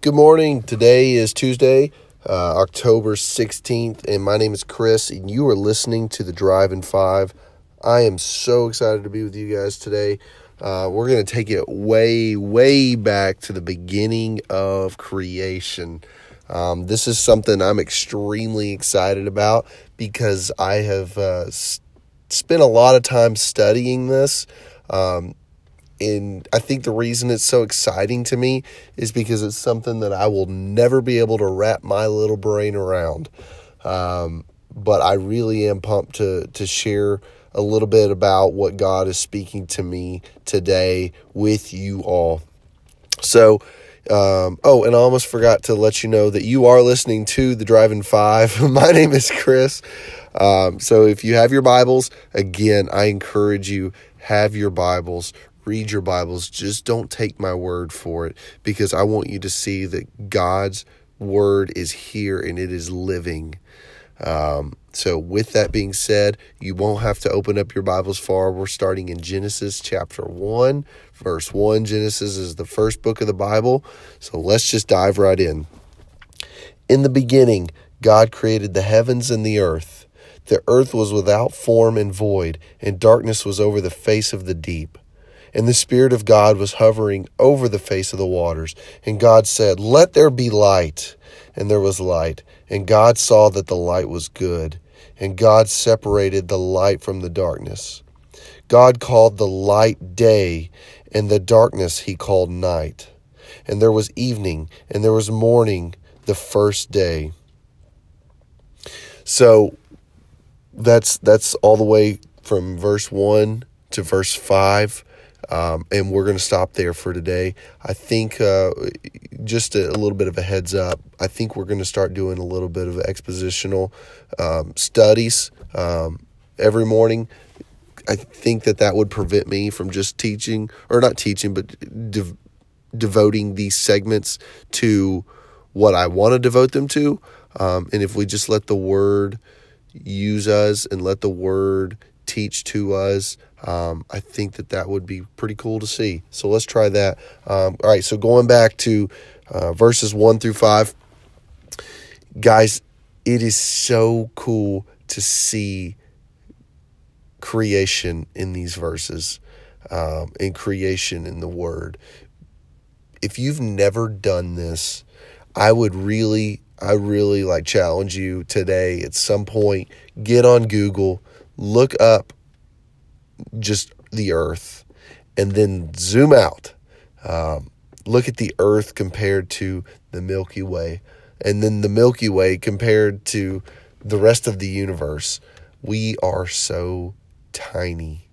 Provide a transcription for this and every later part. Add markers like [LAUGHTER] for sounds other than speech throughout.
Good morning. Today is Tuesday, uh, October 16th, and my name is Chris, and you are listening to the Drive in Five. I am so excited to be with you guys today. Uh, we're going to take it way, way back to the beginning of creation. Um, this is something I'm extremely excited about because I have uh, s- spent a lot of time studying this. Um, and I think the reason it's so exciting to me is because it's something that I will never be able to wrap my little brain around. Um, but I really am pumped to to share a little bit about what God is speaking to me today with you all. So, um, oh, and I almost forgot to let you know that you are listening to the Drive in Five. [LAUGHS] My name is Chris. Um, so if you have your Bibles, again, I encourage you have your Bibles, read your Bibles. Just don't take my word for it because I want you to see that God's word is here and it is living. Um, so, with that being said, you won't have to open up your Bibles far. We're starting in Genesis chapter 1, verse 1. Genesis is the first book of the Bible. So, let's just dive right in. In the beginning, God created the heavens and the earth. The earth was without form and void, and darkness was over the face of the deep. And the Spirit of God was hovering over the face of the waters. And God said, Let there be light. And there was light. And God saw that the light was good. And God separated the light from the darkness. God called the light day, and the darkness he called night. And there was evening, and there was morning the first day. So that's that's all the way from verse 1 to verse 5 um, and we're going to stop there for today. I think uh, just a, a, little bit of a heads up. I think we're going to start doing a little bit of expositional um, studies um, every morning. I think that that would prevent me from just teaching, or not teaching, but de- devoting these segments to what I want to devote them to. Um, and if we just let the word use us and let the word teach to us, um, I think that that would be pretty cool to see. So let's try that. Um, all right, so going back to uh, verses 1 through 5. Guys, it is so cool to see creation in these verses um, and creation in the Word. If you've never done this, I would really, I really like challenge you today at some point. Get on Google, look up just the earth and then zoom out. Um, look at the earth compared to the Milky Way, and then the Milky Way compared to the rest of the universe. We are so tiny.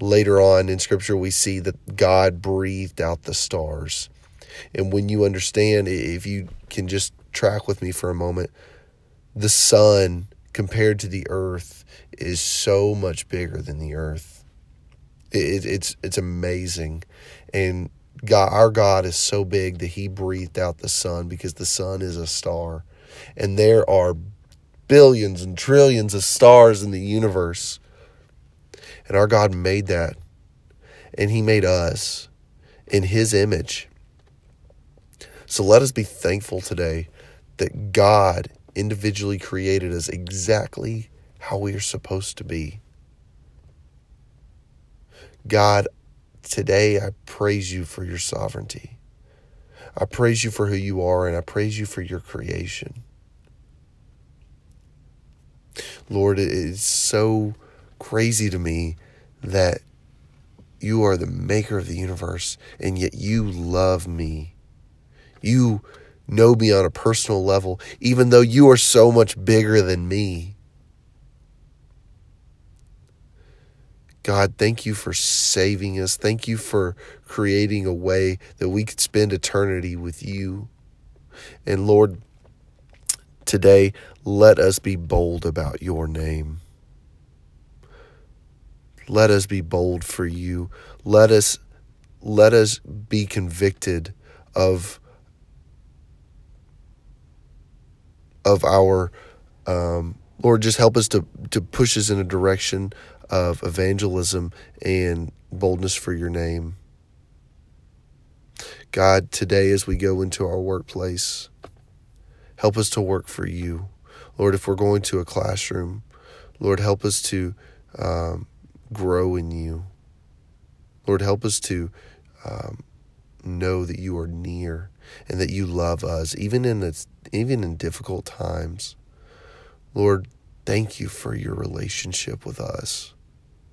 Later on in Scripture, we see that God breathed out the stars. And when you understand, if you can just track with me for a moment, the sun compared to the earth is so much bigger than the earth. It, it's it's amazing, and God, our God is so big that He breathed out the sun because the sun is a star, and there are billions and trillions of stars in the universe, and our God made that, and He made us in His image. So let us be thankful today that God individually created us exactly how we are supposed to be. God, today I praise you for your sovereignty. I praise you for who you are, and I praise you for your creation. Lord, it is so crazy to me that you are the maker of the universe, and yet you love me. You know me on a personal level, even though you are so much bigger than me. God, thank you for saving us. Thank you for creating a way that we could spend eternity with you. And Lord, today, let us be bold about your name. Let us be bold for you. Let us let us be convicted of of our um, Lord, just help us to to push us in a direction of evangelism and boldness for your name. God, today as we go into our workplace, help us to work for you. Lord, if we're going to a classroom, Lord, help us to um, grow in you. Lord, help us to um, know that you are near and that you love us, even in the, even in difficult times. Lord, thank you for your relationship with us.